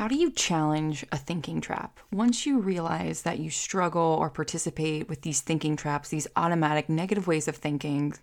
How do you challenge a thinking trap? Once you realize that you struggle or participate with these thinking traps, these automatic negative ways of thinking,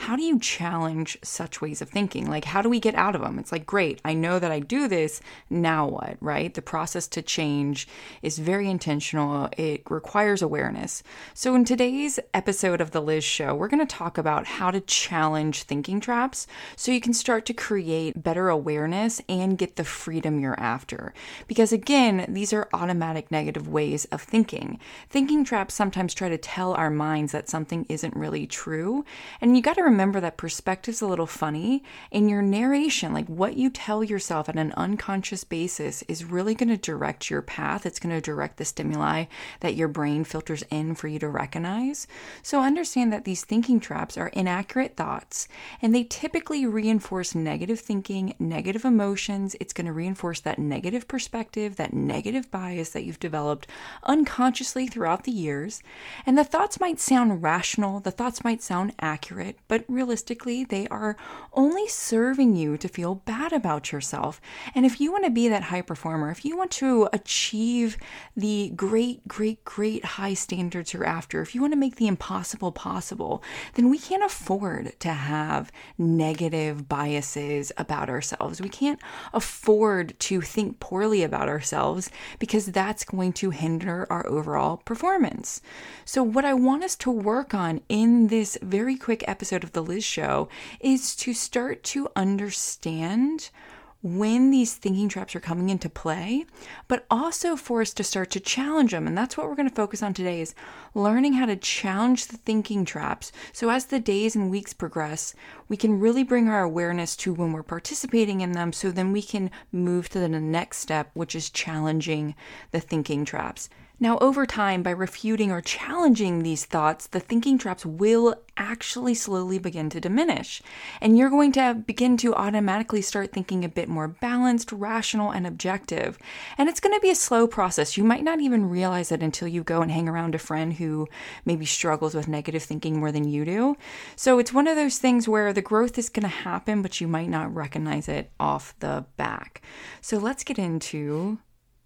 how do you challenge such ways of thinking? Like, how do we get out of them? It's like, great, I know that I do this, now what, right? The process to change is very intentional, it requires awareness. So, in today's episode of The Liz Show, we're going to talk about how to challenge thinking traps so you can start to create better awareness and get the freedom you're after. Because again, these are automatic negative ways of thinking. Thinking traps sometimes try to tell our minds that something isn't really true. And you got to remember that perspective's a little funny. In your narration, like what you tell yourself on an unconscious basis is really going to direct your path. It's going to direct the stimuli that your brain filters in for you to recognize. So understand that these thinking traps are inaccurate thoughts and they typically reinforce negative thinking, negative emotions. It's going to reinforce that negative negative perspective, that negative bias that you've developed unconsciously throughout the years. And the thoughts might sound rational, the thoughts might sound accurate, but realistically, they are only serving you to feel bad about yourself. And if you want to be that high performer, if you want to achieve the great, great, great high standards you're after, if you want to make the impossible possible, then we can't afford to have negative biases about ourselves. We can't afford to think poorly about ourselves because that's going to hinder our overall performance. So, what I want us to work on in this very quick episode of The Liz Show is to start to understand when these thinking traps are coming into play, but also for us to start to challenge them. And that's what we're going to focus on today is learning how to challenge the thinking traps. So as the days and weeks progress, we can really bring our awareness to when we're participating in them so then we can move to the next step, which is challenging the thinking traps. Now, over time, by refuting or challenging these thoughts, the thinking traps will actually slowly begin to diminish. And you're going to begin to automatically start thinking a bit more balanced, rational, and objective. And it's going to be a slow process. You might not even realize it until you go and hang around a friend who maybe struggles with negative thinking more than you do. So it's one of those things where the growth is going to happen, but you might not recognize it off the back. So let's get into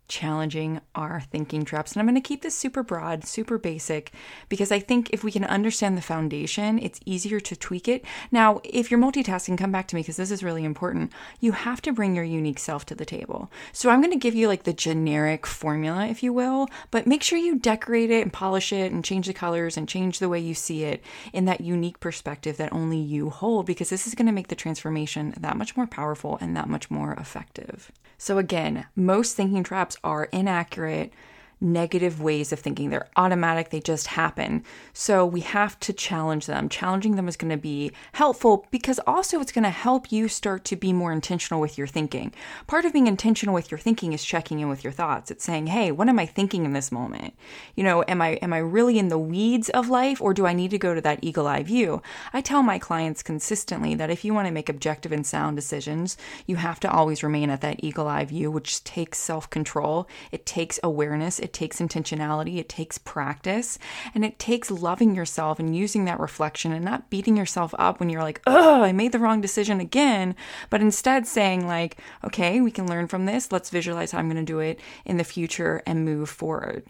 challenging our thinking traps. And I'm going to keep this super broad, super basic, because I think if we can understand the foundation, it's easier to tweak it. Now, if you're multitasking, come back to me because this is really important. You have to bring your unique self to the table. So I'm going to give you like the generic formula, if you will, but make sure you decorate it and polish it and change the colors and change the way you see it in that unique perspective that only you hold, because this is going to make the transformation that much more powerful and that much more effective. So, again, most thinking traps are inaccurate negative ways of thinking. They're automatic, they just happen. So we have to challenge them. Challenging them is going to be helpful because also it's going to help you start to be more intentional with your thinking. Part of being intentional with your thinking is checking in with your thoughts. It's saying, "Hey, what am I thinking in this moment? You know, am I am I really in the weeds of life or do I need to go to that eagle-eye view?" I tell my clients consistently that if you want to make objective and sound decisions, you have to always remain at that eagle-eye view, which takes self-control, it takes awareness, it takes intentionality, it takes practice, and it takes loving yourself and using that reflection and not beating yourself up when you're like, oh, I made the wrong decision again, but instead saying, like, okay, we can learn from this. Let's visualize how I'm going to do it in the future and move forward.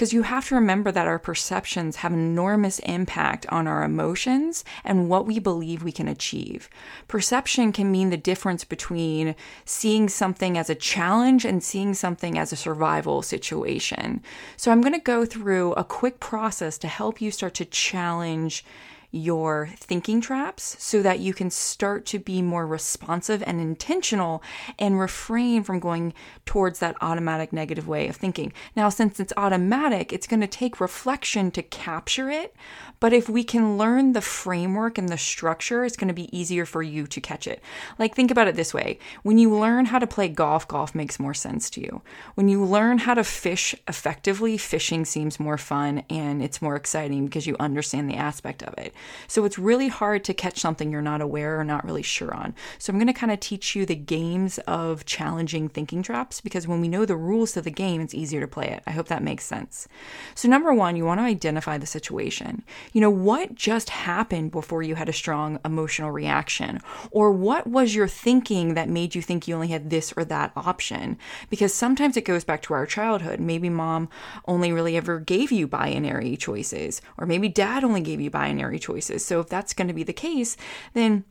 Because you have to remember that our perceptions have enormous impact on our emotions and what we believe we can achieve. Perception can mean the difference between seeing something as a challenge and seeing something as a survival situation. So, I'm going to go through a quick process to help you start to challenge your thinking traps so that you can start to be more responsive and intentional and refrain from going towards that automatic negative way of thinking. Now, since it's automatic, it's going to take reflection to capture it. But if we can learn the framework and the structure, it's going to be easier for you to catch it. Like, think about it this way when you learn how to play golf, golf makes more sense to you. When you learn how to fish effectively, fishing seems more fun and it's more exciting because you understand the aspect of it. So it's really hard to catch something you're not aware or not really sure on. So I'm going to kind of teach you the games of challenging thinking traps because when we know the rules to the game, it's easier to play it. I hope that makes sense. So, number one, you want to identify the situation. You know, what just happened before you had a strong emotional reaction? Or what was your thinking that made you think you only had this or that option? Because sometimes it goes back to our childhood. Maybe mom only really ever gave you binary choices, or maybe dad only gave you binary choices. So, if that's going to be the case, then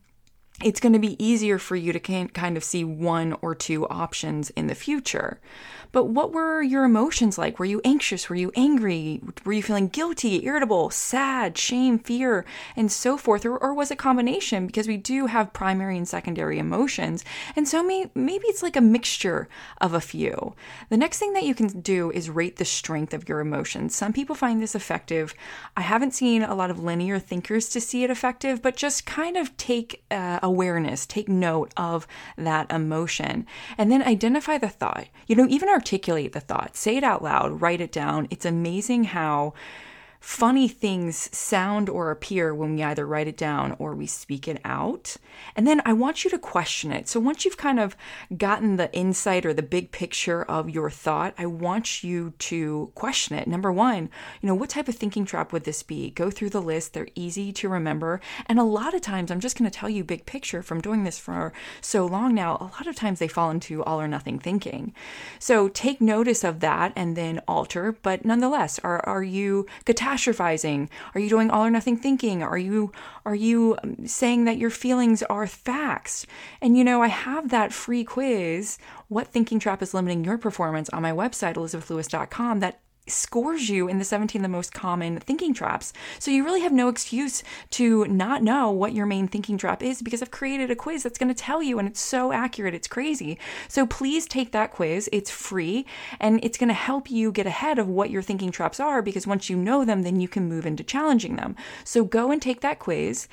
it's going to be easier for you to kind of see one or two options in the future. But what were your emotions like? Were you anxious? Were you angry? Were you feeling guilty, irritable, sad, shame, fear, and so forth? Or, or was it combination? Because we do have primary and secondary emotions. And so may, maybe it's like a mixture of a few. The next thing that you can do is rate the strength of your emotions. Some people find this effective. I haven't seen a lot of linear thinkers to see it effective, but just kind of take uh, awareness, take note of that emotion, and then identify the thought. You know, even articulate the thought, say it out loud, write it down. It's amazing how funny things sound or appear when we either write it down or we speak it out. And then I want you to question it. So once you've kind of gotten the insight or the big picture of your thought, I want you to question it. Number one, you know, what type of thinking trap would this be? Go through the list. They're easy to remember. And a lot of times, I'm just going to tell you big picture from doing this for so long now, a lot of times they fall into all or nothing thinking. So take notice of that and then alter. But nonetheless, are, are you catastrophizing? Are you doing all or nothing thinking? Are you are you um, saying that your feelings are facts? And you know, I have that free quiz, what thinking trap is limiting your performance on my website elizabethlouis.com that scores you in the 17 the most common thinking traps. So you really have no excuse to not know what your main thinking trap is because I've created a quiz that's going to tell you and it's so accurate, it's crazy. So please take that quiz. It's free and it's going to help you get ahead of what your thinking traps are because once you know them, then you can move into challenging them. So go and take that quiz.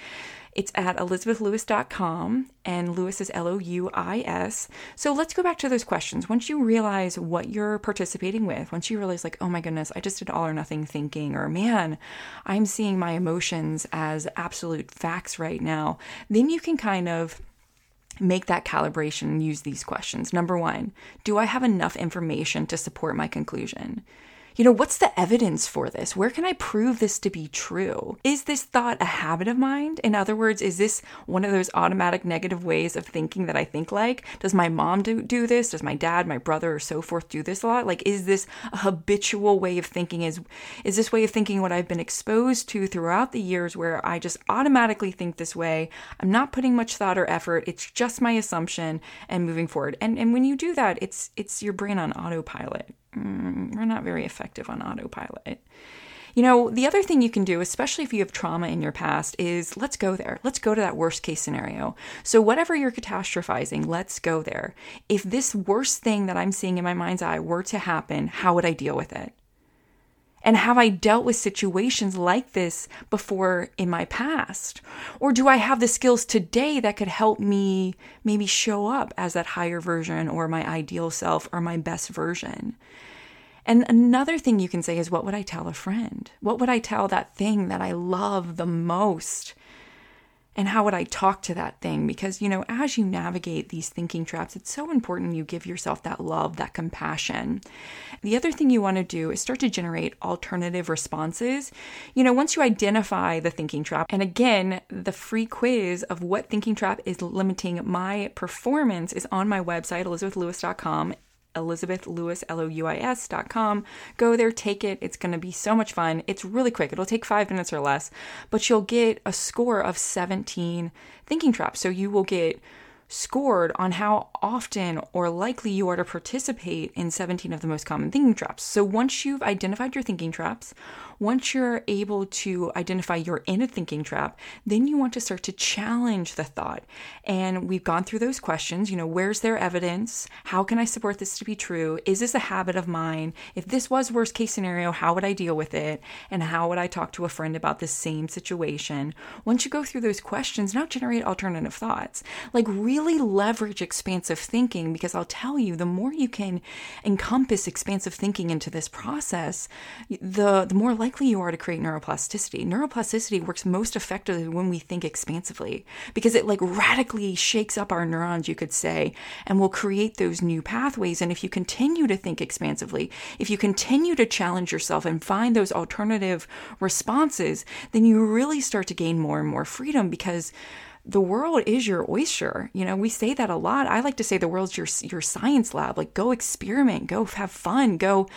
It's at elizabethlouis.com, and Louis is L O U I S. So let's go back to those questions. Once you realize what you're participating with, once you realize, like, oh my goodness, I just did all or nothing thinking, or man, I'm seeing my emotions as absolute facts right now, then you can kind of make that calibration and use these questions. Number one, do I have enough information to support my conclusion? You know, what's the evidence for this? Where can I prove this to be true? Is this thought a habit of mine? In other words, is this one of those automatic negative ways of thinking that I think like? Does my mom do, do this? Does my dad, my brother, or so forth do this a lot? Like, is this a habitual way of thinking? Is is this way of thinking what I've been exposed to throughout the years where I just automatically think this way? I'm not putting much thought or effort. It's just my assumption and moving forward. And and when you do that, it's it's your brain on autopilot mm, we're not very effective on autopilot. You know, the other thing you can do, especially if you have trauma in your past, is let's go there. Let's go to that worst case scenario. So, whatever you're catastrophizing, let's go there. If this worst thing that I'm seeing in my mind's eye were to happen, how would I deal with it? And have I dealt with situations like this before in my past? Or do I have the skills today that could help me maybe show up as that higher version or my ideal self or my best version? And another thing you can say is, what would I tell a friend? What would I tell that thing that I love the most? And how would I talk to that thing? Because, you know, as you navigate these thinking traps, it's so important you give yourself that love, that compassion. The other thing you want to do is start to generate alternative responses. You know, once you identify the thinking trap, and again, the free quiz of what thinking trap is limiting my performance is on my website, elizabethlouis.com. ElizabethLouis.com. Go there, take it. It's going to be so much fun. It's really quick. It'll take five minutes or less, but you'll get a score of 17 thinking traps. So you will get scored on how often or likely you are to participate in 17 of the most common thinking traps. So once you've identified your thinking traps, once you're able to identify you're in a thinking trap, then you want to start to challenge the thought. And we've gone through those questions, you know, where's their evidence? How can I support this to be true? Is this a habit of mine? If this was worst case scenario, how would I deal with it? And how would I talk to a friend about the same situation? Once you go through those questions, now generate alternative thoughts. Like really really leverage expansive thinking because I'll tell you, the more you can encompass expansive thinking into this process, the, the more likely you are to create neuroplasticity. Neuroplasticity works most effectively when we think expansively because it like radically shakes up our neurons, you could say, and will create those new pathways. And if you continue to think expansively, if you continue to challenge yourself and find those alternative responses, then you really start to gain more and more freedom because the world is your oyster. You know, we say that a lot. I like to say the world's your your science lab. Like go experiment, go have fun, go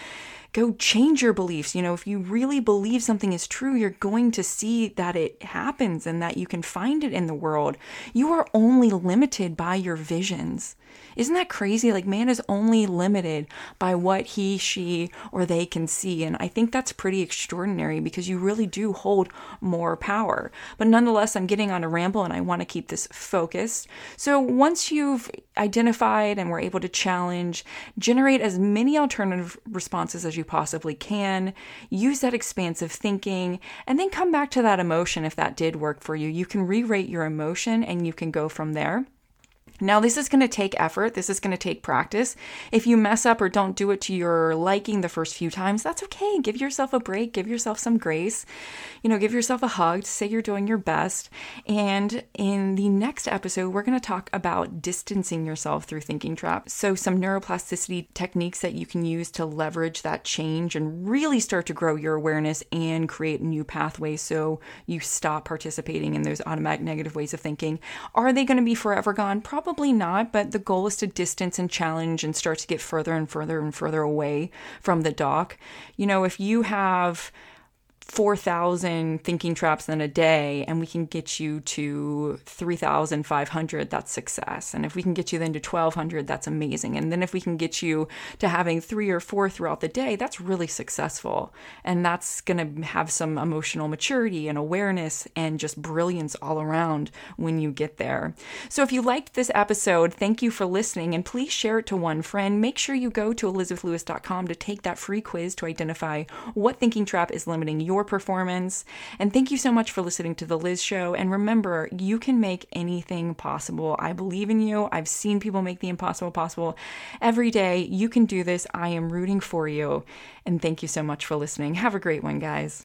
go change your beliefs. You know, if you really believe something is true, you're going to see that it happens and that you can find it in the world. You are only limited by your visions. Isn't that crazy? Like, man is only limited by what he, she, or they can see. And I think that's pretty extraordinary because you really do hold more power. But nonetheless, I'm getting on a ramble and I want to keep this focused. So once you've identified and we're able to challenge, generate as many alternative responses as you possibly can, use that expansive thinking, and then come back to that emotion if that did work for you. You can re rate your emotion and you can go from there. Now, this is going to take effort. This is going to take practice. If you mess up or don't do it to your liking the first few times, that's okay. Give yourself a break, give yourself some grace. You know, give yourself a hug say you're doing your best. And in the next episode, we're going to talk about distancing yourself through thinking traps. So, some neuroplasticity techniques that you can use to leverage that change and really start to grow your awareness and create new pathways so you stop participating in those automatic negative ways of thinking. Are they going to be forever gone? Probably Probably not, but the goal is to distance and challenge and start to get further and further and further away from the dock. You know, if you have 4,000 thinking traps in a day and we can get you to 3,500, that's success. And if we can get you then to 1,200, that's amazing. And then if we can get you to having three or four throughout the day, that's really successful. And that's going to have some emotional maturity and awareness and just brilliance all around when you get there. So if you liked this episode, thank you for listening and please share it to one friend. Make sure you go to elizabethlouis.com to take that free quiz to identify what thinking trap is limiting your your performance. And thank you so much for listening to The Liz Show. And remember, you can make anything possible. I believe in you. I've seen people make the impossible possible every day. You can do this. I am rooting for you. And thank you so much for listening. Have a great one, guys.